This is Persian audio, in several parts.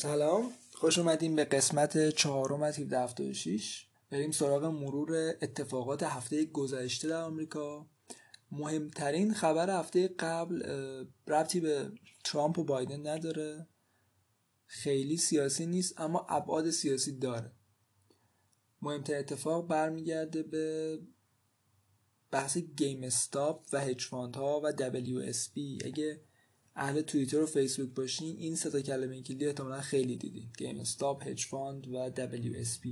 سلام. خوش اومدیم به قسمت چهارم از 1776 بریم سراغ مرور اتفاقات هفته گذشته در آمریکا. مهمترین خبر هفته قبل ربطی به ترامپ و بایدن نداره. خیلی سیاسی نیست اما ابعاد سیاسی داره. مهمترین اتفاق برمیگرده به بحث گیم استاپ و هج ها و WSB اگه اهل توییتر و فیسبوک باشین این سه تا کلمه کلیدی احتمالا خیلی دیدین. GameStop hedge fund و WSB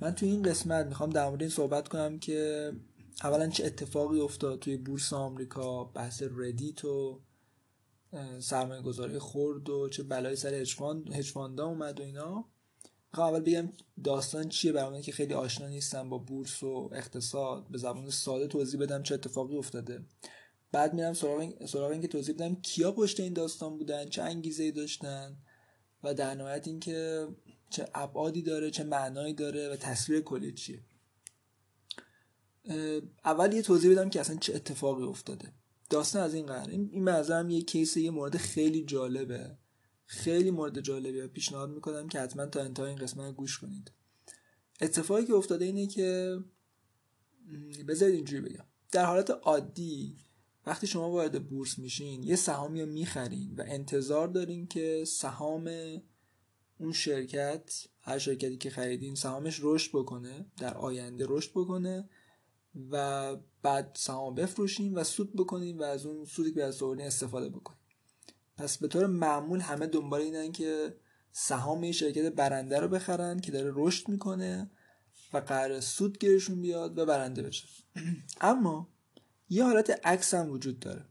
من تو این قسمت می‌خوام در مورد این صحبت کنم که اولا چه اتفاقی افتاد توی بورس آمریکا بحث Reddit و سرمایه گذاری خورد و چه بلایی سر hedge fund ا اومد و اینا. می‌خوام اول بگم داستان چیه برای که خیلی آشنا نیستم با بورس و اقتصاد. به زبان ساده توضیح بدم چه اتفاقی افتاده. بعد میرم سراغ, سراغ اینکه توضیح بدم کیا پشت این داستان بودن چه انگیزه داشتن و در نهایت اینکه چه ابعادی داره چه معنایی داره و تصویر کلی چیه. اول یه توضیح بدم که اصلا چه اتفاقی افتاده. داستان از این قرار این این یه کیس یه مورد خیلی جالبه. خیلی مورد جالبیه پیشنهاد می‌کنم که حتما تا انتهای این قسمت گوش کنید. اتفاقی که افتاده اینه که بذارید اینجوری بگم. در حالت عادی وقتی شما وارد بورس میشین یه سهامی رو می‌خرین و انتظار دارین که سهام اون شرکت هر شرکتی که خریدین سهامش رشد بکنه در آینده رشد بکنه و بعد سهام بفروشین و سود بکنین و از اون سودی که از استفاده بکنین. پس به طور معمول همه دنبال اینن که سهام شرکت برنده رو بخرن که داره رشد می‌کنه و قرار سود گیرشون بیاد و برنده بشه. اما یه حالت عکس هم وجود داره.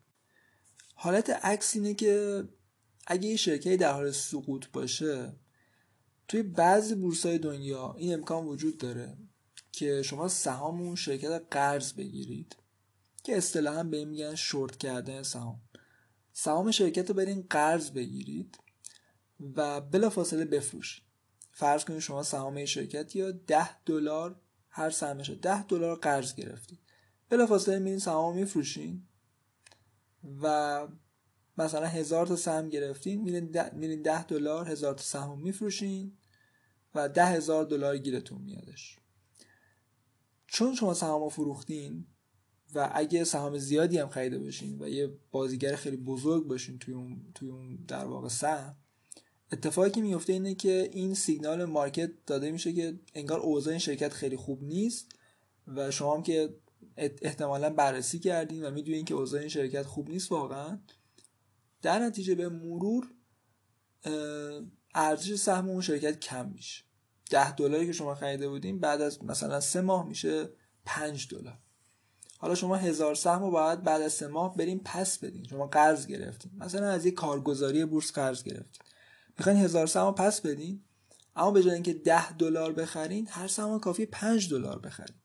حالت عکس اینه که اگه یه شرکتی در حال سقوط باشه توی بعضی بورسای دنیا این امکان وجود داره که شما سهام اون شرکت قرض بگیرید که اصطلاحا به میگن شورت کردن سهام. سهام شرکت رو برین قرض بگیرید و بلافاصله بفروشید. فرض کنید شما سهام شرکت یا 10 دلار هر سهمش 10 دلار قرض گرفتید. بلافاصله میرین سهام میفروشین و مثلا هزار تا سهم گرفتین میرین ده, دلار هزار تا سهم میفروشین و ده هزار دلار گیرتون میادش. چون شما سهام فروختین و اگه سهام زیادی هم خریده باشین و یه بازیگر خیلی بزرگ باشین توی اون, توی اون در واقع سهم اتفاقی که میفته اینه که این سیگنال مارکت داده میشه که انگار اوضاع این شرکت خیلی خوب نیست و شما هم که احتمالا بررسی کردین و می‌دونین که اوضاع این شرکت خوب نیست واقعا. در نتیجه به مرور ارزش سهم اون شرکت کم میشه. ده دلاری که شما خریده بودین بعد از مثلا سه ماه میشه پنج دلار. حالا شما هزار سهم رو باید بعد از سه ماه بریم پس بدین. شما قرض گرفتین. مثلا از یک کارگزاری بورس قرض گرفتین. می‌خواین هزار سهم رو پس بدین اما به جای اینکه ده دلار بخرین هر سهم کافی پنج دلار بخرین.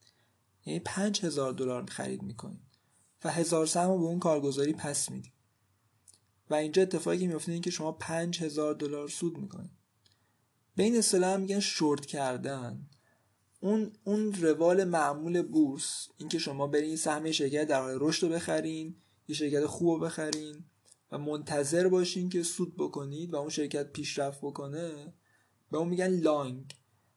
یعنی پنج هزار دلار خرید می‌کنین و هزار سهم رو به اون کارگزاری پس میدین و اینجا اتفاقی که میفته این که شما پنج هزار دلار سود می‌کنین به این اصطلاح میگن شورت کردن. اون اون روال معمول بورس اینکه شما برین سهم شرکت در حال رشد رو بخرین یه شرکت خوب رو بخرین و منتظر باشین که سود بکنید و اون شرکت پیشرفت بکنه به اون میگن لانگ.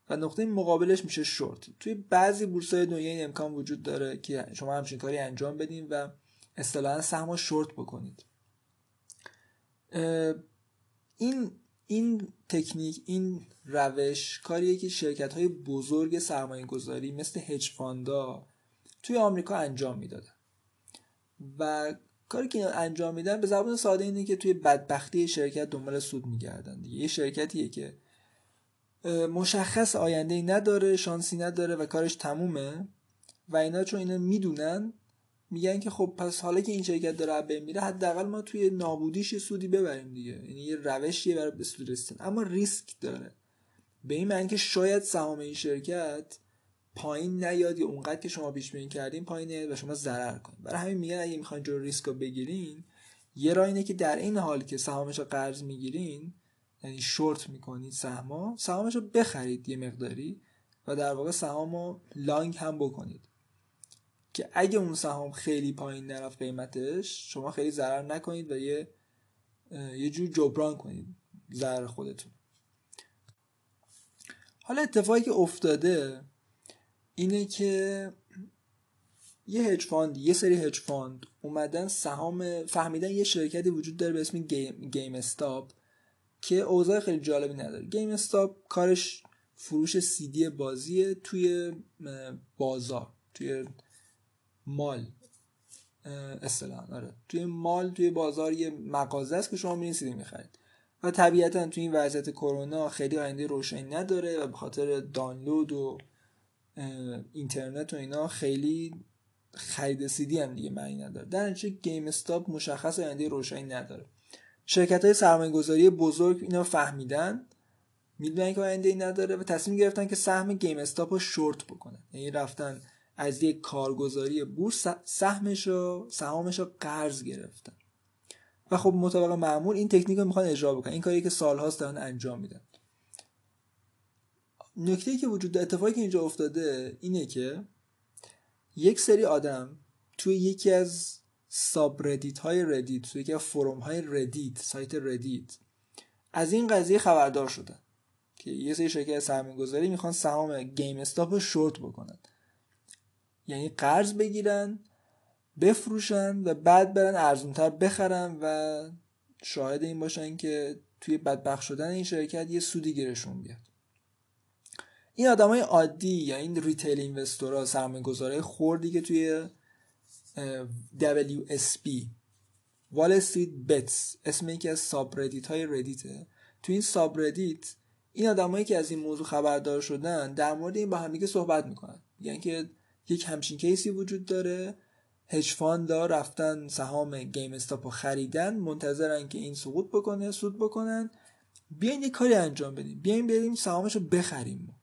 و نقطه مقابلش میشه شورت. توی بعضی بورس‌های دنیا این امکان وجود داره که شما همچین کاری انجام بدین و اصطلاحا سهم شورت بکنید. این این تکنیک این روش کاریه که شرکت های بزرگ سرمایه گذاری مثل هج فاندا توی آمریکا انجام می‌دادن. و کاری که انجام میدن به زبان ساده اینه که توی بدبختی شرکت دنبال سود میگردن دیگه. یه شرکتیه که مشخص آینده ای نداره شانسی نداره و کارش تمومه. و اینا چون اینا می‌دونن میگن که خب پس حالا که این شرکت داره به میره حداقل ما توی نابودیش سودی ببریم دیگه. یعنی یه روشیه برای به سود رسیدن. اما ریسک داره. به این معنی که شاید سهام این شرکت پایین نیاد یا اونقدر که شما پیش بینی کردین پایین نیاد و شما ضرر کنید برای همین میگن اگه می‌خواین جلو ریسک رو بگیرین یه راه اینه که در این حال که سهامش رو قرض می‌گیرین یعنی شورت می‌کنید سهما سهامش رو بخرید یه مقداری و در واقع سهام رو لانگ هم بکنید. که اگه اون سهام خیلی پایین نرفت قیمتش شما خیلی ضرر نکنید و یه یه جور جبران کنید ضرر خودتون. حالا اتفاقی که افتاده اینه که یه hedge fund یه سری hedge fund اومدن سهام فهمیدن یه شرکتی وجود داره به اسم Game, GameStop که اوضاع خیلی جالبی نداره. GameStop کارش فروش سیدی بازیه توی بازار توی mall. اصطلاحا آره. توی مال توی بازار یه مغازه است که شما میرین سیدی می‌خرید. و طبیعتا توی این وضعیت کرونا خیلی آینده روشنی نداره و به خاطر دانلود و اینترنت و اینا خیلی خرید سیدی هم دیگه معنی نداره. در نتیجه گیم استاپ مشخص آینده روشنی نداره. شرکت های سرمایه گذاری بزرگ اینا فهمیدن می‌دونن که آینده ای نداره و تصمیم گرفتن که سهم گیم استاپ رو شورت بکنن. یعنی رفتن از یک کارگزاری بورس سهمش رو سهامش رو قرض گرفتن. و خب مطابق معمول این تکنیک رو می‌خوان اجرا بکنن. این کاری که سالهاست دارن انجام میدن. نکته که وجود اتفاقی که اینجا افتاده اینه که یک سری آدم توی یکی از subreddit های Reddit توی یکی forum های Reddit سایت Reddit. از این قضیه خبردار شدن که یه سری شرکت سرمایه گذاری می‌خوان سهام GameStop رو شورت بکنن. یعنی قرض بگیرن بفروشن و بعد برن ارزونتر بخرن و شاهد این باشن که توی بدبخ شدن این شرکت یه سودی گیرشون بیاد. این های عادی یا این retail investor ها سرمایه گذاره خوردی که توی WSB WallStreetBets اسم یکی از subreddit های Reddit ه تو این subreddit این آدمایی که از این موضوع خبردار شدن در مورد این با هم صحبت می‌کنن. یعنی که یک همچین case ی وجود داره. hedge fund ا رفتن سهام GameStop خریدن منتظرن که این سقوط بکنه سود بکنن. بیاین یه کاری انجام بدیم بیاین بریم سهامش رو بخریم.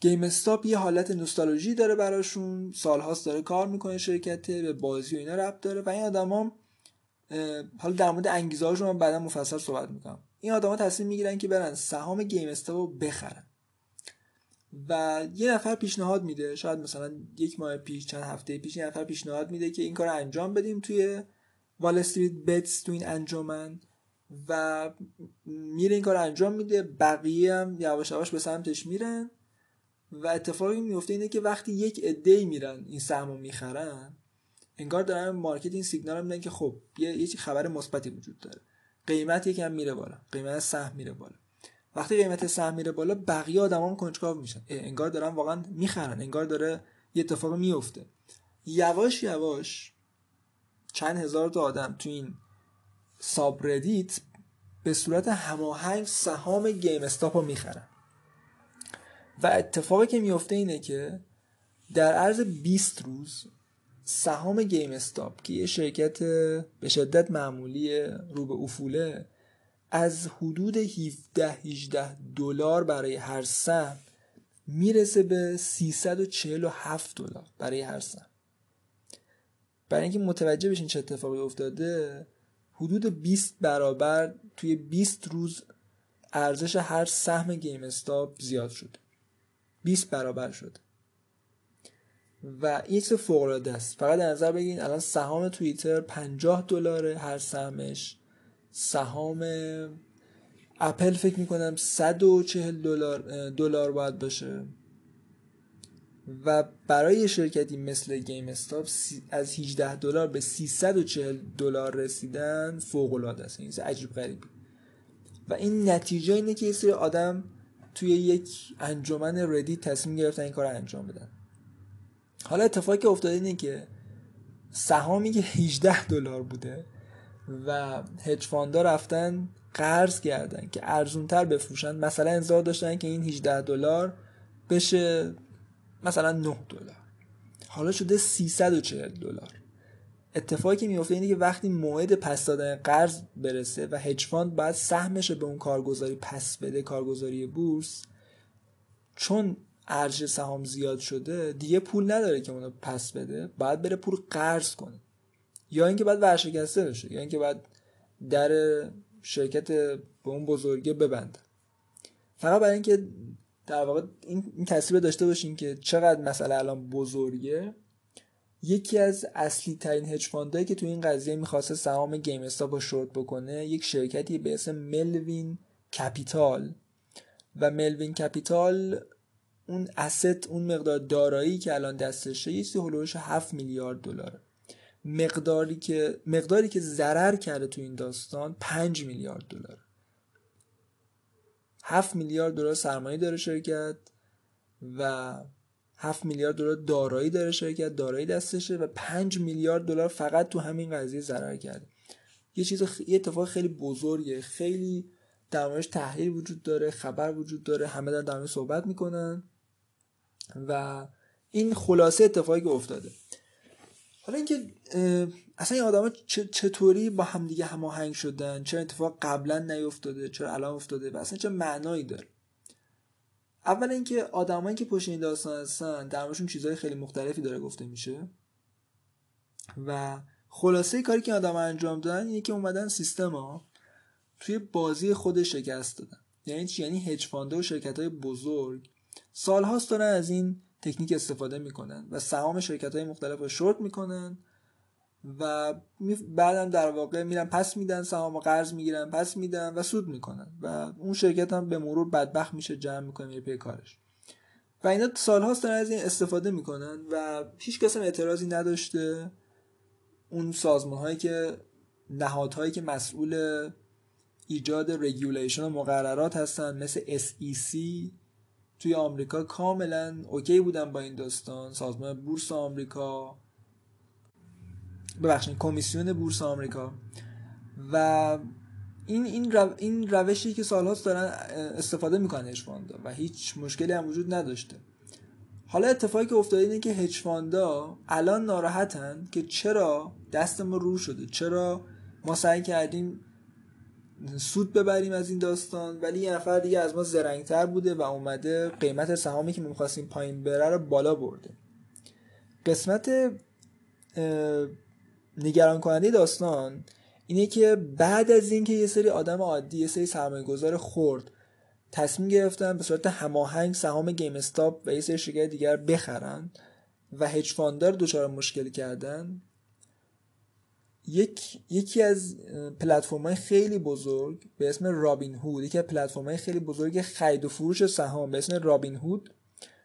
GameStop یه حالت نوستالژی داره براشون. سالهاست داره کار می‌کنه شرکته به بازی و اینا ربط داره و این آدما حالا در مورد انگیزه هاشون بعدا مفصل صحبت می‌کنم. این آدما تصمیم می‌گیرن که برن سهام گیم استاپ رو بخرن. و یه نفر پیشنهاد میده. شاید مثلا یک ماه پیش چند هفته پیش یه نفر پیشنهاد میده که این کار انجام بدیم توی وال استریت بتس تو این انجمن و میره این کار انجام میده. بقیه هم یواش یواش به سمتش میرن. و اتفاقی میفته اینه که وقتی یک عده میرن این سهمو می‌خرن انگار دارن مارکت این سیگنال میدن که خب یه یه خبر مثبتی وجود داره. قیمت یکم میره بالا قیمت سهم میره بالا. وقتی قیمت سهم میره بالا بقیه آدما هم کنجکاو میشن. انگار دارن واقعا می‌خرن انگار داره یه اتفاق میفته یواش یواش چند هزار تا آدم تو این ساب به صورت هماهنگ سهام گیم استاپ رو می‌خرن. و اتفاقی که میفته اینه که در عرض 20 روز سهام گیم استاپ که یه شرکت به شدت معمولی رو به افوله از حدود 17 18 دلار برای هر سهم می‌رسه به 347 دلار برای هر سهم. برای اینکه متوجه بشین چه اتفاقی افتاده حدود 20 برابر توی 20 روز ارزش هر سهم گیم استاپ زیاد شده. 20 برابر شده و این چیز فوق العاده است. فقط در نظر بگیرید الان سهام توییتر 50 دلاره هر سهمش. سهام اپل فکر می‌کنم 140 دلار دلار باید باشه. و برای شرکتی مثل گیم استاپ از 18 دلار به 340 دلار رسیدن فوق العاده است این عجیب غریب و این نتیجه اینه که یه سری آدم توی یک انجمن Reddit تصمیم گرفتن این کار رو انجام بدن. حالا اتفاقی که افتاده اینه که سهامی که 18 دلار بوده و hedge fund ا رفتن قرض کردن که ارزونتر بفروشن. مثلا انتظار داشتن که این 18 دلار بشه مثلا 9 دلار. حالا شده 340 دلار. اتفاقی که میفته اینه که وقتی موعد پس دادن قرض برسه و hedge fund باید سهمش به اون کارگزاری پس بده کارگزاری بورس چون ارزش سهام زیاد شده دیگه پول نداره که اونو پس بده باید بره پول قرض کنه. یا اینکه باید ورشکسته بشه یا اینکه باید در شرکت به اون بزرگه ببنده. فقط برای اینکه در واقع این تصویر داشته باشین که چقدر مسئله الان بزرگه. یکی از اصلی ترین هج فاندایی که تو این قضیه می‌خواسته سهام گیم استاپ رو شورت بکنه یک شرکتی به اسم ملوین کپیتال و ملوین کپیتال اون asset اون مقدار دارایی که الان دستشه یه چیزی هلوش 7 میلیارد دلار. مقداری که مقداری که ضرر کرده تو این داستان 5 میلیارد دلار. 7 میلیارد دلار سرمایه داره شرکت و 7 میلیارد دلار دارایی داره شرکت دارایی دستشه و 5 میلیارد دلار فقط تو همین قضیه ضرر کرده. یه چیز خ... یه اتفاق خیلی بزرگه. خیلی در تحلیل وجود داره خبر وجود داره همه دارن در صحبت می‌کنن و این خلاصه اتفاقی که افتاده. حالا اینکه اصلا این آدما چطوری با همدیگه هماهنگ شدن؟ چرا اتفاق قبلا نیفتاده؟ چرا الان افتاده؟ و اصلا چه معنایی داره؟ اول اینکه آدمایی که پشت این داستان هستن در موردشون چیزهای خیلی مختلفی داره گفته میشه. و خلاصه کاری که آدم انجام دادن اینه که اومدن سیستم ها توی بازی خود شکست دادن. یعنی چی؟ یعنی هج و شرکت های بزرگ سالهاست دارن از این تکنیک استفاده می‌کنن و سهام شرکت های مختلف رو شورت می‌کنن و بعدم در واقع میرن پس میدن سهام و قرض می‌گیرن پس میدن و سود می‌کنن. و اون شرکت هم به مرور بدبخت میشه جمع می‌کنه میره پی کارش. و اینا سالهاست دارن از این استفاده می‌کنن و هیچ کس اعتراضی نداشته. اون سازمان هایی که نهادهایی که مسئول ایجاد regulation و مقررات هستن مثل SEC توی آمریکا کاملا OK بودن با این داستان. سازمان بورس آمریکا ببخشید کمیسیون بورس آمریکا. و این این, رو... این روشی که سالهاست دارن استفاده می‌کنن هج و هیچ مشکلی هم وجود نداشته. حالا اتفاقی که افتاده اینه که هج الان ناراحتن که چرا دست ما رو شده چرا ما سعی کردیم سود ببریم از این داستان ولی یه نفر دیگه از ما زرنگتر بوده و اومده قیمت سهامی که ما می‌خواستیم پایین بره رو بالا برده. قسمت نگران کننده داستان اینه که بعد از اینکه یه سری آدم عادی یه سری سرمایه گذار خورد تصمیم گرفتن به صورت هماهنگ سهام GameStop و یه سری شرکت دیگر بخرن و hedge fund ا رو دچار مشکل کردن یک یکی از پلتفرم های خیلی بزرگ به اسم رابین هود یکی از پلتفرم های خیلی بزرگ خرید و فروش سهام به اسم رابین هود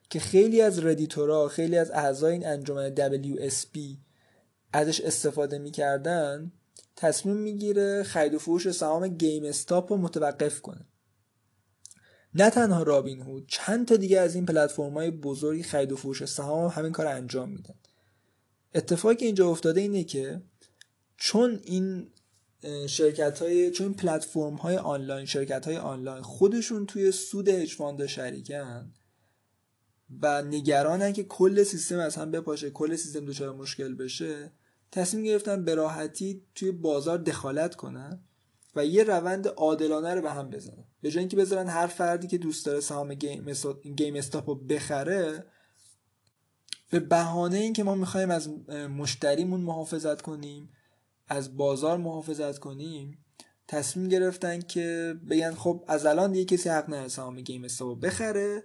که خیلی از Redditor ا خیلی از اعضای این انجمن WSB ازش استفاده می‌کردن تصمیم می‌گیره خرید و فروش سهام GameStop رو متوقف کنه. نه تنها رابین هود چند تا دیگه از این پلتفرم های بزرگی خرید و فروش سهام همین کار انجام میدن. اتفاقی که اینجا افتاده اینه که چون این شرکت های چون پلتفرم های آنلاین شرکت های آنلاین خودشون توی سود هج شریکن و نگرانن که کل سیستم از هم بپاشه کل سیستم دچار مشکل بشه تصمیم گرفتن به راحتی توی بازار دخالت کنن و یه روند عادلانه رو به هم بزنن. به جای اینکه بذارن هر فردی که دوست داره سهام Game, GameStop رو بخره به بهانه اینکه ما می‌خوایم از مشتریمون محافظت کنیم از بازار محافظت کنیم تصمیم گرفتن که بگن خب از الان یه کسی حق نداره سهام GameStop بخره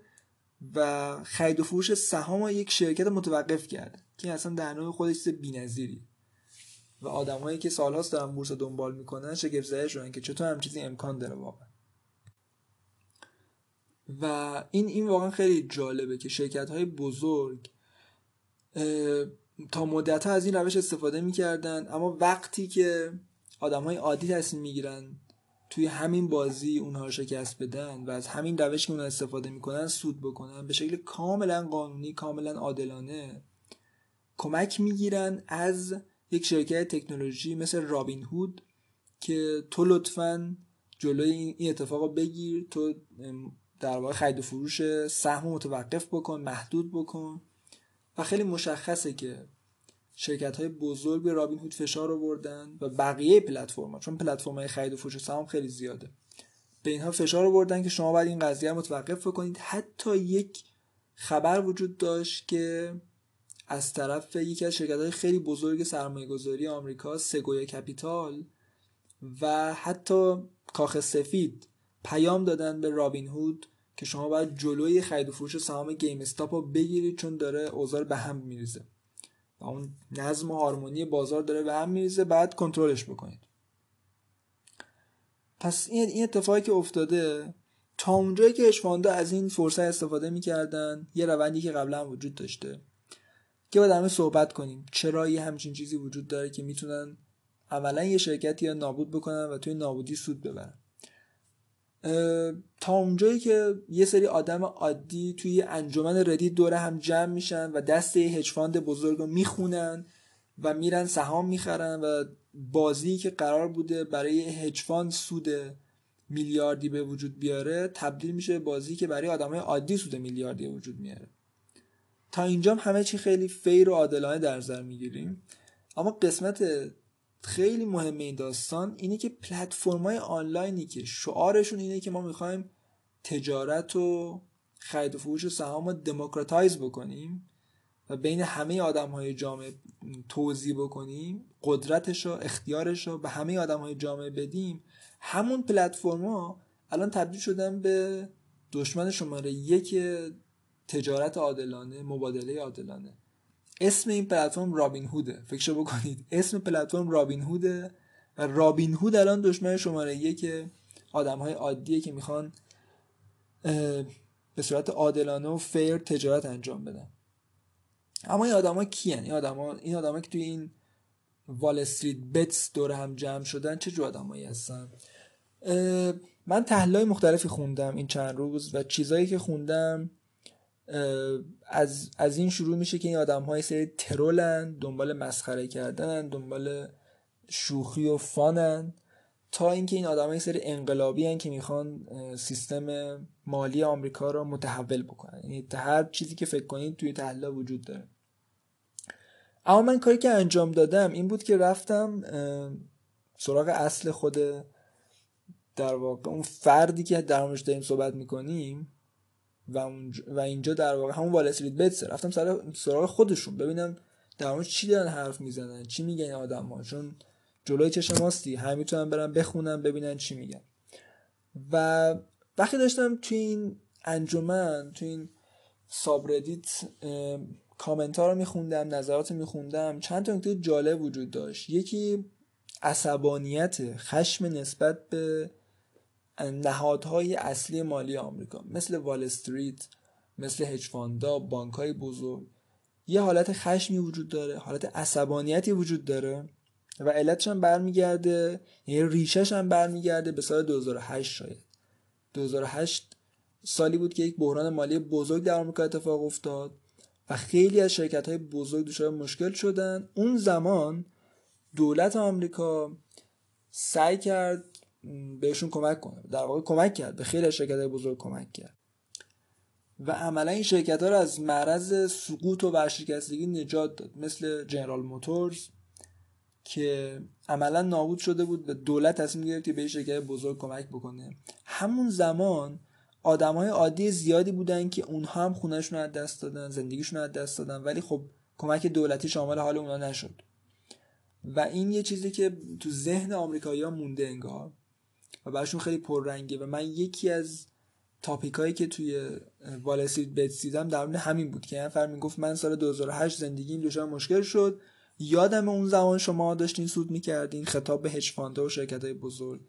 و خرید و فروش سهام یک شرکت متوقف کرده که اصلا در نوع خودش چیز بی‌نظیری و آدمایی که سالهاست دارن بورس دنبال می‌کنن شگفت زده شدن که چطور هم چیزی امکان داره واقعا. و این این واقعا خیلی جالبه که شرکت های بزرگ تا مدت ها از این روش استفاده می‌کردن اما وقتی که آدم های عادی تصمیم می‌گیرن توی همین بازی اونها رو شکست بدن و از همین روش که اونها استفاده می‌کنن سود بکنن به شکل کاملا قانونی کاملا عادلانه کمک می‌گیرن از یک شرکت تکنولوژی مثل رابین هود که تو لطفا جلوی این اتفاق رو بگیر تو در واقع خرید و فروش سهم متوقف بکن محدود بکن. و خیلی مشخصه که شرکت های بزرگ به رابین هود فشار آوردن و بقیه پلتفرم چون پلتفرم های خرید و فروش سهام خیلی زیاده. به اینها فشار آوردن که شما باید این قضیه متوقف بکنید. حتی یک خبر وجود داشت که از طرف یکی از شرکت های خیلی بزرگ سرمایه گذاری آمریکا سگویا کپیتال و حتی کاخ سفید پیام دادن به رابین هود که شما باید جلوی خرید و فروش سهام گیم استاپ رو بگیرید چون داره اوضاع به هم میریزه. و اون نظم و هارمونی بازار داره به هم میریزه بعد کنترلش بکنید. پس این اتفاقی که افتاده تا اونجایی که اشفاندا از این فرصت استفاده می‌کردن یه روندی که قبلا وجود داشته. که باید همه صحبت کنیم. چرا یه همچین چیزی وجود داره که می‌تونن عملا یه شرکتی یا نابود بکنن و توی نابودی سود ببرن؟ تا اونجایی که یه سری آدم عادی توی انجمن ردیت دوره هم جمع میشن و دست یه هجفاند بزرگ رو می‌خونن و میرن سهام می‌خرن و بازی که قرار بوده برای هجفاند سود میلیاردی به وجود بیاره تبدیل میشه بازی که برای آدمای عادی سود میلیاردی وجود میاره. تا اینجا همه چی خیلی فیر و عادلانه در نظر می‌گیریم. اما قسمت خیلی مهمه این داستان اینه که پلتفرم‌های آنلاینی که شعارشون اینه که ما می‌خوایم تجارت و خرید و فروش سهام رو دموکراتایز بکنیم و بین همه آدم های جامعه توضیح بکنیم قدرتش و اختیارش رو به همه آدم های جامعه بدیم همون پلتفرما الان تبدیل شدن به دشمن شماره یک تجارت عادلانه مبادله عادلانه. اسم این پلتفرم رابین هوده. فکر بکنید. اسم پلتفرم رابین هوده و رابین هود الان دشمن شماره یک آدم های عادیه که می‌خوان به صورت عادلانه و فیر تجارت انجام بدن. اما این آدما کیان؟ این آدما این آدما که توی این وال استریت بتس دور هم جمع شدن چه جو آدمایی هستن؟ من تحلیل مختلفی خوندم این چند روز و چیزایی که خوندم از, از این شروع میشه که این آدم های سری ترولن دنبال مسخره کردن دنبال شوخی و فانن تا اینکه این آدم های سری انقلابی هن که می‌خوان سیستم مالی آمریکا رو متحول بکنن. یعنی هر چیزی که فکر کنید توی تحلیل وجود داره. اما من کاری که انجام دادم این بود که رفتم سراغ اصل خود در واقع اون فردی که در موردش داریم صحبت می‌کنیم و, و اینجا در واقع همون وال استریت بتس رفتم سر سراغ خودشون ببینم در مورد چی دارن حرف می‌زنن چی میگن آدم ها چون جلوی چشم ماستی همه می‌تونن برن بخونن ببینن چی میگن. و وقتی داشتم تو این انجمن تو این subreddit کامنت ها رو میخوندم نظرات میخوندم چند تا نکته جالب وجود داشت. یکی عصبانیت خشم نسبت به نهادهای اصلی مالی آمریکا مثل وال استریت مثل hedge fund ا بانک های بزرگ. یه حالت خشمی وجود داره حالت عصبانیتی وجود داره و علتش هم برمیگرده یعنی ریشش هم برمیگرده به سال 2008 شاید. 2008 سالی بود که یک بحران مالی بزرگ در آمریکا اتفاق افتاد و خیلی از شرکت های بزرگ دچار مشکل شدن. اون زمان دولت آمریکا سعی کرد بهشون کمک کنه. در واقع کمک کرد. به خیلی شرکت بزرگ کمک کرد. و عملا این شرکت ها رو از معرض سقوط و ورشکستگی نجات داد. مثل جنرال موتورز که عملا نابود شده بود و دولت تصمیم گرفت که به شرکت بزرگ کمک بکنه. همون زمان آدم های عادی زیادی بودن که اونها هم خونهشون از دست دادن زندگیشون از دست دادن ولی خب کمک دولتی شامل حال اونها نشد. و این یه چیزی که تو ذهن آمریکایی ها مونده انگار. و براشون خیلی پررنگه و من یکی از تاپیک هایی که توی وال استریت بتس دیدم در همین بود که نفر می‌گفت من سال 2008 زندگیم دچار مشکل شد. یادم اون زمان شما داشتین سود می‌کردین خطاب به هج و شرکت های بزرگ.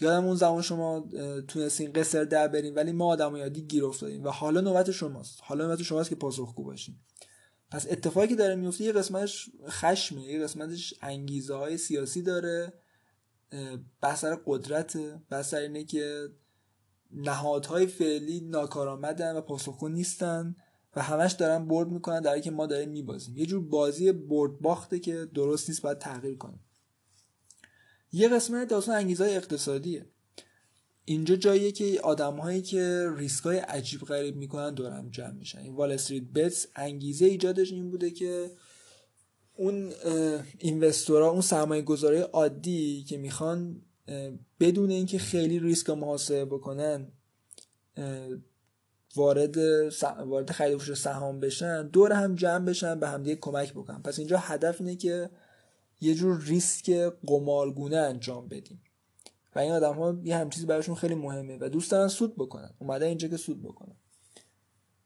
یادم اون زمان شما تونستین قصر در برین ولی ما آدم یادی گیر افتادیم و حالا نوبت شماست. حالا نوبت شماست که پاسخگو باشین. پس اتفاقی که داره میفته یه قسمتش خشمه یه قسمتش انگیزه های سیاسی داره. بحث قدرت بحث اینه که نهادهای فعلی ناکارآمدن و پاسخگو نیستن و همش دارن برد می‌کنن در که ما داریم میبازیم. یه جور بازی برد باخته که درست نیست باید تغییر کنیم. یه قسمت داستان انگیزهای اقتصادیه. اینجا جاییه که آدمهایی که های عجیب غریب می‌کنن دورم جمع میشن. این وال استریت بتس انگیزه ایجادش این بوده که اون اینوستورا اون سرمایه گذاره عادی که می‌خوان بدون اینکه خیلی ریسک محاسبه بکنن وارد وارد خرید و سهام بشن دور هم جمع بشن به همدیگه کمک بکنن. پس اینجا هدف اینه که یه جور ریسک قمارگونه انجام بدیم. و این آدم ها یه هم چیزی براشون خیلی مهمه و دوست دارن سود بکنن. اومده اینجا که سود بکنن.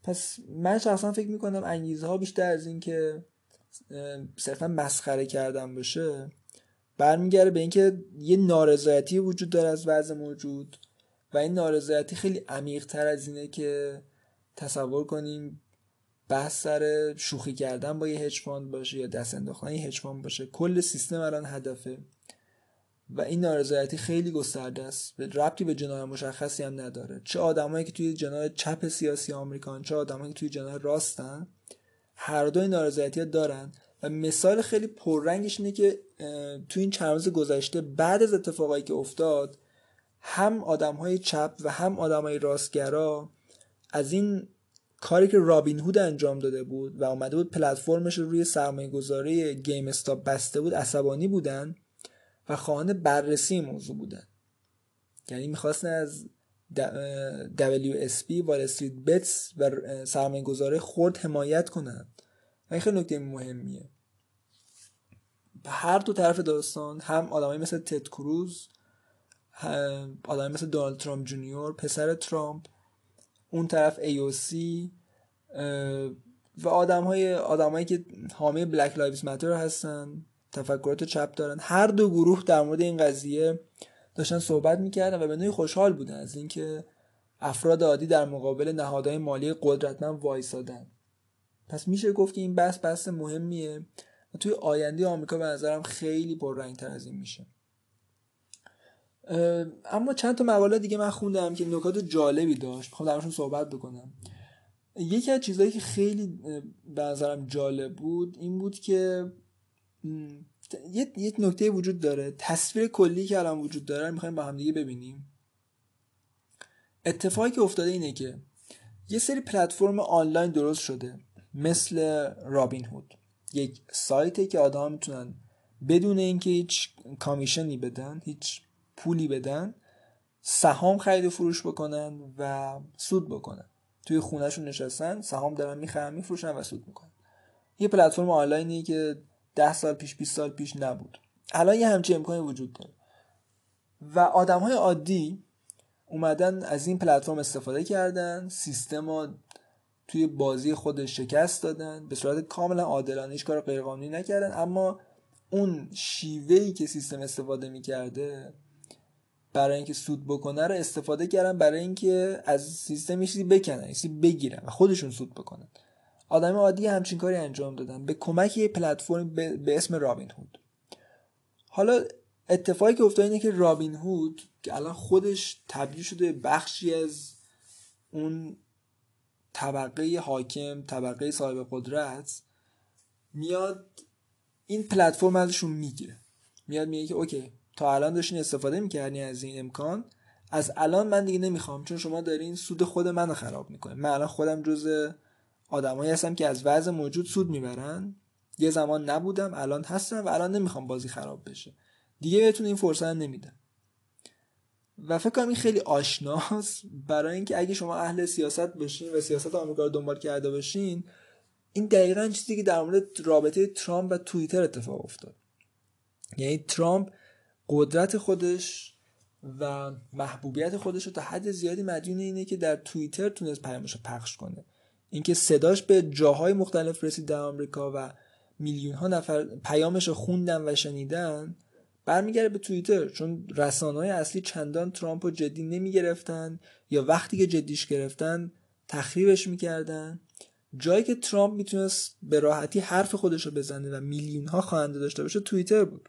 پس من شخصا فکر می‌کنم انگیزه ها بیشتر از این که صرفا مسخره کردن باشه برمیگرده به اینکه یه نارضایتی وجود داره از وضع موجود و این نارضایتی خیلی عمیق تر از اینه که تصور کنیم بحث سر شوخی کردن با یه hedge fund باشه یا دست انداختن یه hedge fund باشه. کل سیستم الان هدفه و این نارضایتی خیلی گسترده است. به ربطی به جناح مشخصی هم نداره. چه آدمایی که توی جناح چپ سیاسی آمریکان چه آدمایی که توی جناح راستن هر دوی نارضایتی دارن. و مثال خیلی پررنگش اینه که توی این چند روز گذشته بعد از اتفاقایی که افتاد هم آدم های چپ و هم آدم های راستگرا از این کاری که رابین هود انجام داده بود و اومده بود پلتفرمش رو روی سرمایه گذاری گیم استاپ بسته بود عصبانی بودن و خواهان بررسی موضوع بودن. یعنی می‌خواستن از WSP وال استریت بتس و سرمایه گذاره خورد حمایت کنن و این خیلی نکته مهمیه. هر دو طرف داستان هم آدمایی مثل تد کروز آدمایی مثل دونالد ترامپ جونیور پسر ترامپ اون طرف AOC و آدم های آدمایی که حامی Black Lives Matter هستن تفکرات چپ دارن. هر دو گروه در مورد این قضیه داشتن صحبت می‌کردن و به نوعی خوشحال بودن از اینکه افراد عادی در مقابل نهادهای مالی قدرتمند وایسادن. پس میشه گفت که این بحث بحث مهمیه و توی آینده آمریکا به نظرم خیلی پررنگتر از این میشه. اما چند تا مقاله دیگه من خوندم که نکات جالبی داشت. می‌خوام درشون صحبت بکنم. یکی از چیزهایی که خیلی به نظرم جالب بود این بود که یه یک نکته وجود داره. تصویر کلی که الان وجود داره می‌خوایم با هم دیگه ببینیم. اتفاقی که افتاده اینه که یه سری پلتفرم آنلاین درست شده. مثل رابین هود یک سایتی که آدم می‌تونن بدون اینکه هیچ کامیشنی بدن هیچ پولی بدن سهام خرید و فروش بکنن و سود بکنن. توی خونهشون نشستن سهام دارن می‌خرن میفروشن و سود می‌کنن. یه پلتفرم آنلاینی که ده سال پیش 20 سال پیش نبود. الان یه همچین امکانی وجود داره. و آدم های عادی اومدن از این پلتفرم استفاده کردن سیستم رو توی بازی خودش شکست دادن به صورت کاملا عادلانه هیچ کار غیرقانونی نکردن. اما اون شیوهی که سیستم استفاده می‌کرده برای اینکه سود بکنه رو استفاده کردن برای اینکه از سیستم چیزی بکنن چیزی بگیرن و خودشون سود بکنن. آدم عادی همچین کاری انجام دادن. به کمک یه پلتفرم به اسم رابین هود حالا اتفاقی که افتاد اینه که رابین هود که الان خودش تبدیل شده بخشی از اون طبقه حاکم طبقه صاحب قدرت میاد این پلتفرم ازشون می‌گیره. میاد میگه که اوکی تا الان داشتین استفاده می‌کردین از این امکان از الان من دیگه نمی‌خوام چون شما دارین سود خود منو خراب می‌کنین. من الان خودم جز آدمایی هستم که از وضع موجود سود می‌برن. یه زمان نبودم الان هستم و الان نمی‌خوام بازی خراب بشه. دیگه بهتون این فرصت نمیدم. و فکر کنم این خیلی آشناست برای اینکه اگه شما اهل سیاست باشین و سیاست آمریکا رو دنبال کرده باشین این دقیقا چیزی که در مورد رابطه ترامپ و توییتر اتفاق افتاد. یعنی ترامپ قدرت خودش و محبوبیت خودش رو تا حد زیادی مدیون اینه که در توییتر تونست پیامش رو پخش کنه. اینکه صداش به جاهای مختلف رسید در آمریکا و میلیون ها نفر پیامش رو خوندن و شنیدن برمیگرده به توییتر. چون رسانه های اصلی چندان ترامپ رو جدی نمی‌گرفتن یا وقتی که جدیش گرفتن تخریبش می‌کردن. جایی که ترامپ می‌تونست به راحتی حرف خودش رو بزنه و میلیون ها خواننده داشته باشه توییتر بود.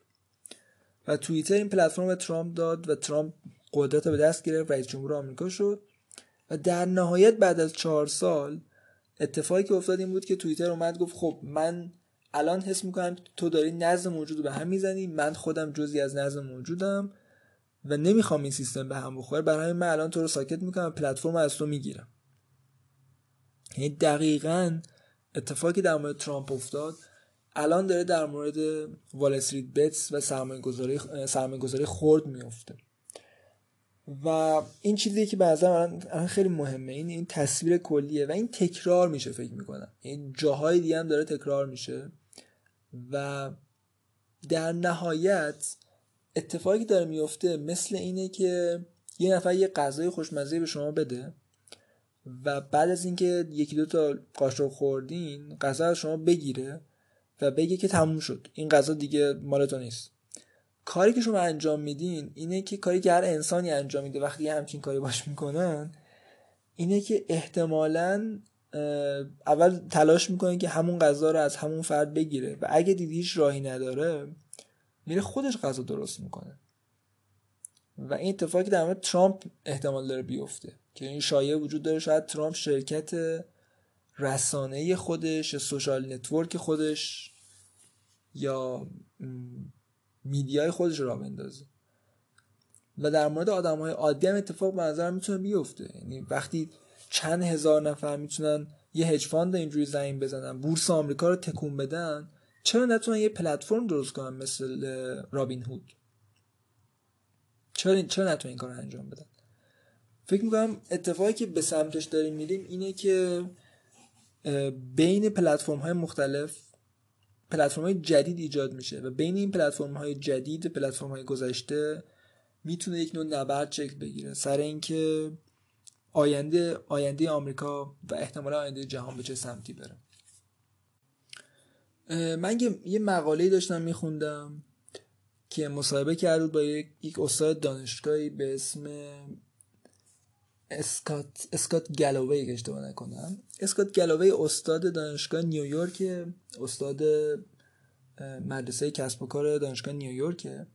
و توییتر این پلتفرم به ترامپ داد و ترامپ قدرت رو به دست گرفت رئیس جمهور آمریکا شد. و در نهایت بعد از چهار سال اتفاقی که افتاد این بود که توییتر اومد گفت خب من الان حس می‌کنم تو داری نظم موجود به هم می‌زنی من خودم جزی از نظم موجودم و نمی‌خوام این سیستم به هم بخوره. برای من الان تو رو ساکت می‌کنم پلتفرم از تو می‌گیرم. یعنی دقیقا اتفاقی در مورد ترامپ افتاد الان داره در مورد وال استریت بتس و سرمایه گذاری سرمایه گذاری خرد میفته و این چیزی که به نظر خیلی مهمه. این این تصویر کلیه و این تکرار میشه فکر می‌کنم. این جاهای دیگه هم داره تکرار میشه و در نهایت اتفاقی داره میفته مثل اینه که یه نفر یه غذای خوشمزه به شما بده و بعد از اینکه یکی دو تا قاشق خوردین غذا از شما بگیره و بگه که تموم شد. این غذا دیگه مال تو نیست. کاری که شما انجام میدین اینه که کاری که هر انسانی انجام میده وقتی همچین کاری باش می‌کنن اینه که احتمالا اول تلاش می‌کنه که همون غذا رو از همون فرد بگیره و اگه دیدی هیچ راهی نداره میره خودش غذا درست می‌کنه. و این اتفاقی در مورد ترامپ احتمال داره بیفته که این شایعه وجود داره شاید ترامپ شرکت رسانه خودش social network خودش یا media ی خودش راه بندازه. و در مورد آدم های عادی هم اتفاق به نظر می‌تونه بیفته. یعنی وقتی چند هزار نفر می‌تونن یه hedge fund اینجوری زمین بزنن بورس آمریکا رو تکون بدن چرا نتونن یه پلتفرم درست کنن مثل رابین هود؟ چرا چرا نتونن این کار انجام بدن؟ فکر می‌کنم اتفاقی که به سمتش داریم میریم اینه که بین پلتفرم های مختلف پلتفرم های جدید ایجاد میشه و بین این پلتفرم های جدید پلتفرم های گذشته می‌تونه یک نوع نبرد شکل بگیره. سر اینکه آینده آینده آمریکا و احتمال آینده جهان به چه سمتی بره. من یه مقاله داشتم میخوندم که مصاحبه کرد با یک استاد دانشگاهی به اسم اسکات اسکات گلووی که اشتباه نکنم. اسکات گلووی استاد دانشگاه نیویورک استاد مدرسه کسب و کار دانشگاه نیویورکه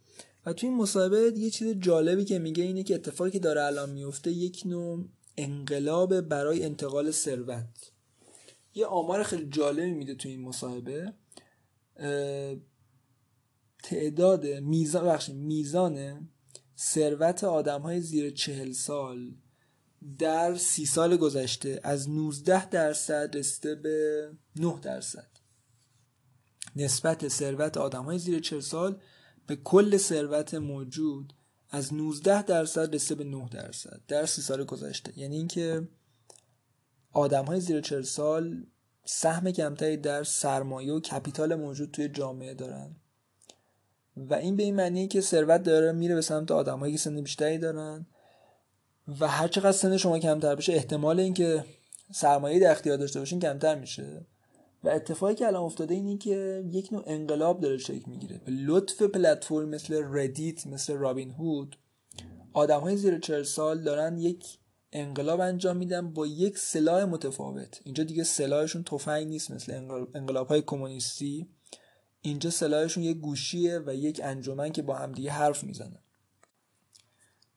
و توی این مصاحبه یه چیز جالبی که میگه اینه که اتفاقی که داره الان میفته یک نوع انقلاب برای انتقال ثروت. یه آمار خیلی جالبی میده توی این مصاحبه. تعداد میزان میزان ثروت آدم های زیر چهل سال در سی سال گذشته از 19 درصد رسیده به 9 درصد. نسبت ثروت آدم های زیر 40 سال به کل ثروت موجود از 19 درصد رسیده به 9 درصد در سی سال گذشته. یعنی اینکه آدم های زیر 40 سال سهم کمتری در سرمایه و کپیتال موجود توی جامعه دارن. و این به این معنیه که ثروت داره میره به سمت آدمایی که سن بیشتری دارن. و هر چقدر سن شما کمتر بشه احتمال اینکه سرمایه در اختیار داشته باشین کمتر میشه. و اتفاقی که الان افتاده اینه که یک نوع انقلاب داره شکل می‌گیره. به لطف پلتفرم مثل ردیت مثل رابین هود آدم های زیر 40 سال دارن یک انقلاب انجام میدن با یک سلاح متفاوت. اینجا دیگه سلاحشون تفنگ نیست مثل انقلاب های کمونیستی. اینجا سلاحشون یک گوشیه و یک انجمن که با هم دیگه حرف می‌زنن.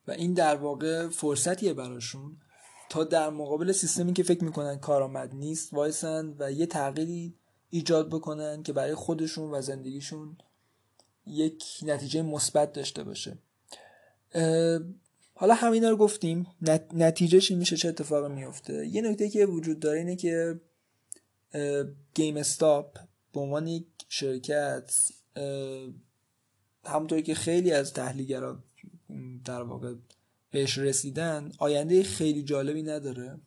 و این در واقع فرصتیه براشون. تا در مقابل سیستمی که فکر می‌کنن کارآمد نیست وایسن و یه تغییری ایجاد بکنن که برای خودشون و زندگیشون یک نتیجه مثبت داشته باشه. حالا همینا رو گفتیم. نتیجهش این میشه چه اتفاقی میفته یه نکته که وجود داره اینه که گیم استاپ به عنوان یک شرکت همونطوری که خیلی از تحلیلگرا در واقع بهش رسیدن آینده خیلی جالبی نداره.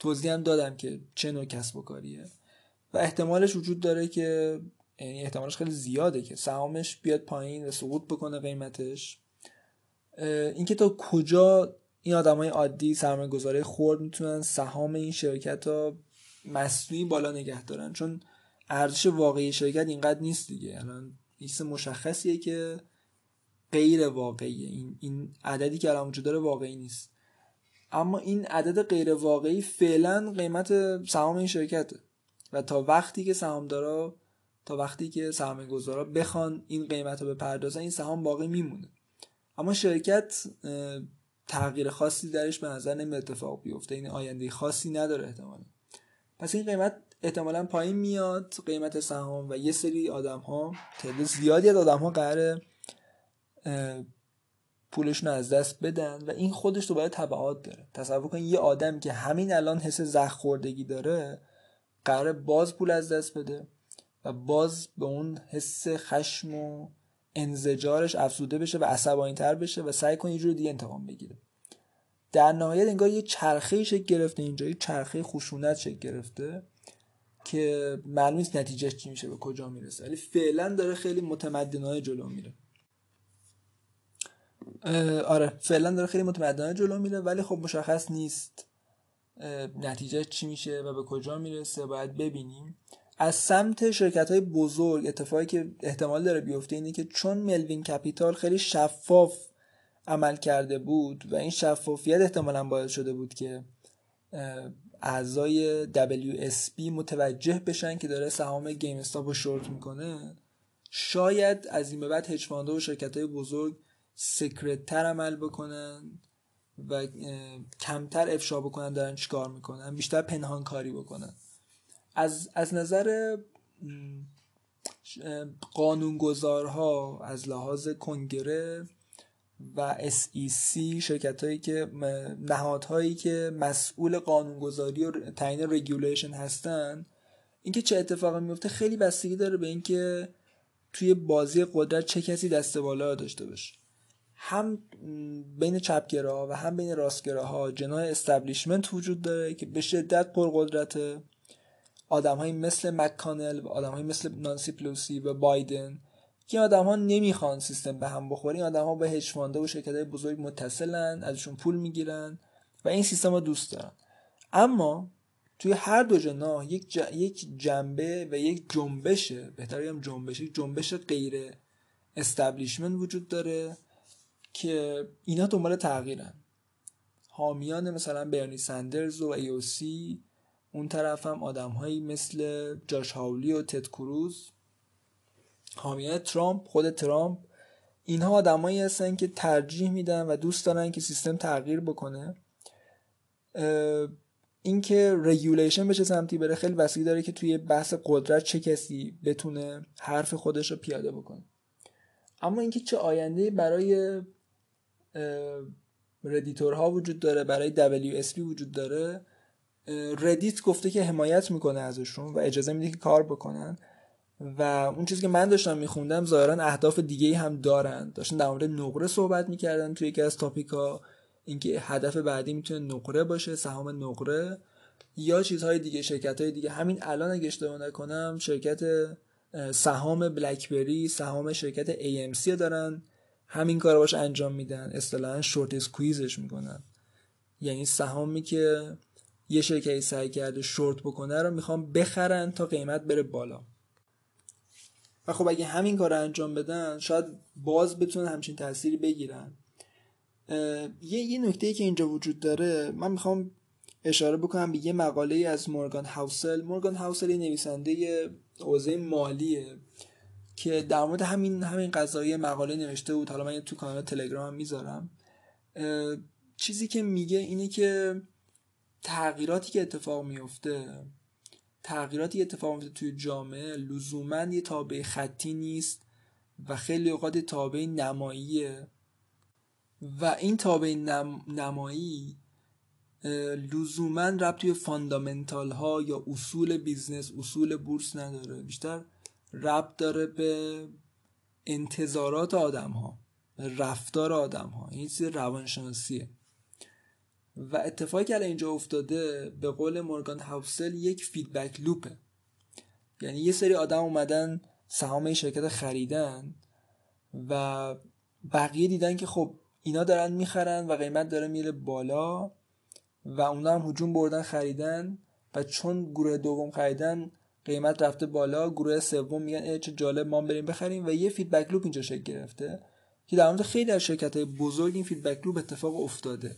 توضیح هم دادم که چه نوع کسب و کاریه. و احتمالش وجود داره که یعنی احتمالش خیلی زیاده که سهامش بیاد پایین و سقوط بکنه قیمتش. اینکه تا کجا این آدمای عادی سرمایه گذاره خورد می‌تونن سهام این شرکت ها مصنوعی بالا نگه دارن؟ چون ارزش واقعی شرکت اینقدر نیست دیگه. الان ایست مشخصیه که غیر واقعیه این, این عددی که الان وجود داره واقعی نیست. اما این عدد غیر واقعی فعلا قیمت سهام این شرکته. و تا وقتی که سهامدارا تا وقتی که سرمایه گذارا بخوان این قیمت رو بپردازن این سهام باقی میمونه. اما شرکت تغییر خاصی درش به نظر نمی اتفاق بیفته. این آینده خاصی نداره احتمالا. پس این قیمت احتمالا پایین میاد. قیمت سهام و یه سری آدم ها تعداد زیادی از آدم ها قراره پولشون از دست بدن و این خودش تو باید تبعات داره تصور کن یه آدم که همین الان حس زخ خوردگی داره قراره باز پول از دست بده و باز به اون حس خشم و انزجارش افزوده بشه و عصبانی تر بشه و سعی کنه یه جور دیگه انتقام بگیره. در نهایت انگار یه چرخه شکل گرفته اینجا یه چرخه خشونت شکل گرفته که معلوم نیست نتیجهش چی میشه به کجا می‌رسه. ولی فعلا داره خیلی متمدنانه جلو میره. آره. فعلا داره خیلی متمدنانه جلو میره ولی خب مشخص نیست نتیجه چی میشه و به کجا می‌رسه. باید ببینیم. از سمت شرکت های بزرگ اتفاقی که احتمال داره بیفته اینه که چون Melvin Capital خیلی شفاف عمل کرده بود و این شفافیت احتمالا باعث شده بود که اعضای WSB متوجه بشن که داره سهام GameStop رو شورت می‌کنه شاید از این به بعد هج و شرکت های بزرگ secret تر عمل بکنن و کمتر افشا بکنن دارن چیکار می‌کنن؟ بیشتر پنهان کاری بکنن. از, از نظر قانونگذارها از لحاظ کنگره و SEC شرکت هایی که نهادهایی که مسئول قانونگذاری و تعیین regulation هستن اینکه چه اتفاقی میفته خیلی بستگی داره به اینکه توی بازی قدرت چه کسی دست بالا داشته باشه. هم بین چپگراها و هم بین راستگراها جناح establishment وجود داره که به شدت پرقدرته آدم مثل مکانل و آدم مثل نانسی پلوسی و بایدن که آدم ها نمی‌خوان سیستم به هم بخوره. این آدم ها به هجفانده و شرکت های بزرگ متصلن ازشون پول می‌گیرن و این سیستم رو دوست دارن. اما توی هر دو جناح یک, یک جنبه و یک جنبشه بهتر بگم جنبش یک جنبش غیر استبلیشمنت وجود داره. که اینا دنبال تغییرن. حامیان مثلا برنی سندرز و AOC اون طرف هم آدم هایی مثل جاش هاولی و تد کروز. حامیان ترامپ خود ترامپ. اینها آدمایی هستن که ترجیح میدن و دوست دارن که سیستم تغییر بکنه. اینکه regulation بشه سمتی بره خیلی بستگی داره که توی بحث قدرت چه کسی بتونه حرف خودش رو پیاده بکنه. اما اینکه چه آینده برای ردیتورها وجود داره برای WSP وجود داره. ردیت گفته که حمایت می‌کنه ازشون و اجازه میده که کار بکنن. و اون چیزی که من داشتم میخوندم ظاهرا اهداف دیگه هم دارن. داشتن در مورد نقره صحبت می‌کردن توی یکی از تاپیکا اینکه هدف بعدی می‌تونه نقره باشه سهام نقره. یا چیزهای دیگه شرکت های دیگه. همین الان اگه اشتباه نکنم شرکت سهام بلکبری سهام شرکت AMC دارن. همین کار باش انجام میدن. اصطلاحا شورت اسکویزش می‌کنن. یعنی سهامی که یه شرکتی سعی کرده شورت بکنه رو می‌خوام بخرن تا قیمت بره بالا. و خب اگه همین کار رو انجام بدن شاید باز بتونن همچین تأثیری بگیرن. یه یه نکته که اینجا وجود داره من می‌خوام اشاره بکنم به یه مقاله از مورگان هاوسل. مورگان هاوسل یه نویسنده حوزه مالیه. که در مورد همین همین قضایی مقاله نوشته بود. حالا من تو کانال تلگرام می‌ذارم. چیزی که میگه اینه که تغییراتی که اتفاق میفته تغییراتی که اتفاق میفته توی جامعه لزوما یه تابع خطی نیست و خیلی اوقات تابع نماییه. و این تابع نم... نمایی لزوما ربط به fundamental ها یا اصول بیزنس اصول بورس نداره. بیشتر ربط داره به انتظارات آدم ها رفتار آدم ها این چیز روانشناسیه. و اتفاقی که اینجا افتاده به قول مورگان هاوسل یک feedback loop ه. یعنی یه سری آدم اومدن سهام شرکت خریدن و بقیه دیدن که خب اینا دارن می‌خرن و قیمت داره میره بالا و اونا هم هجوم بردن خریدن و چون گروه دوم خریدن قیمت رفته بالا گروه سوم میگن چه جالب ما بریم بخریم. و یه feedback loop اینجا شکل گرفته که در مورد خیلی از شرکت های بزرگ این feedback loop اتفاق افتاده.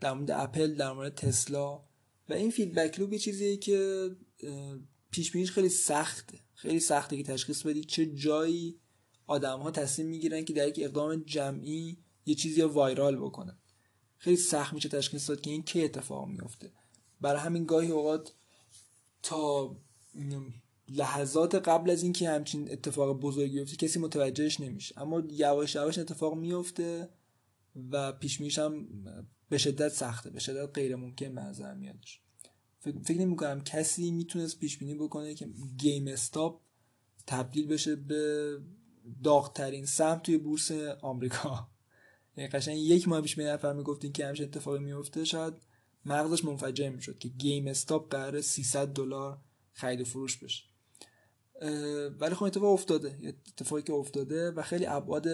در مورد اپل در مورد تسلا. و این feedback loop یه چیزیه که پیش بینیش خیلی سخته. خیلی سخته که تشخیص بدی چه جایی آدم ها تصمیم می‌گیرن که در یک اقدام جمعی یه چیزی رو وایرال بکنن. خیلی سخت میشه تشخیص داد که این که اتفاق میفته برای همین گاهی اوقات تا لحظات قبل از اینکه همچین اتفاق بزرگی بیفته کسی متوجهش نمیشه. اما یواش یواش اتفاق میفته و پیش هم به شدت سخته به شدت غیر ممکن به میادش. فکر نمی کنم کسی می‌تونست پیش بینی بکنه که گیم استاپ تبدیل بشه به داغترین سهم توی بورس آمریکا. یعنی قشنگ یک ماه پیش به نفر می‌گفتین که همچین اتفاقی میفته شاید مغزش منفجر می‌شد که گیم استاپ قرار 300 دلار خرید و فروش بشه. ولی خب اتفاق افتاده. اتفاقی که افتاده و خیلی ابعاد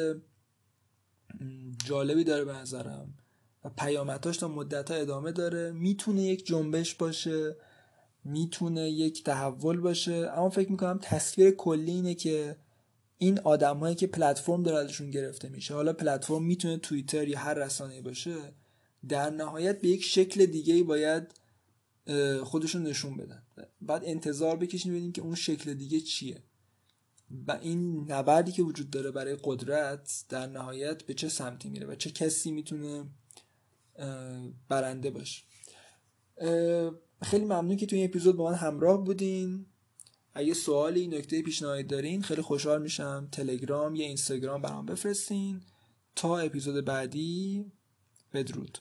جالبی داره به نظرم. و پیامدهاش تا مدت ها ادامه داره. می‌تونه یک جنبش باشه. می‌تونه یک تحول باشه. اما فکر می‌کنم تصویر کلی اینه که این آدمایی که پلتفرم داره ازشون گرفته میشه. حالا پلتفرم می‌تونه توییتر یا هر رسانه‌ای باشه در نهایت به یک شکل دیگه ای باید خودشون نشون بدن. بعد انتظار بکشیم ببینیم که اون شکل دیگه چیه. و این نبردی که وجود داره برای قدرت در نهایت به چه سمتی میره و چه کسی می‌تونه برنده باشه. خیلی ممنون که توی این اپیزود با من همراه بودین. اگه سوالی نکته پیشنهاد دارین خیلی خوشحال میشم. تلگرام یا اینستاگرام برام بفرستین. تا اپیزود بعدی بدرود.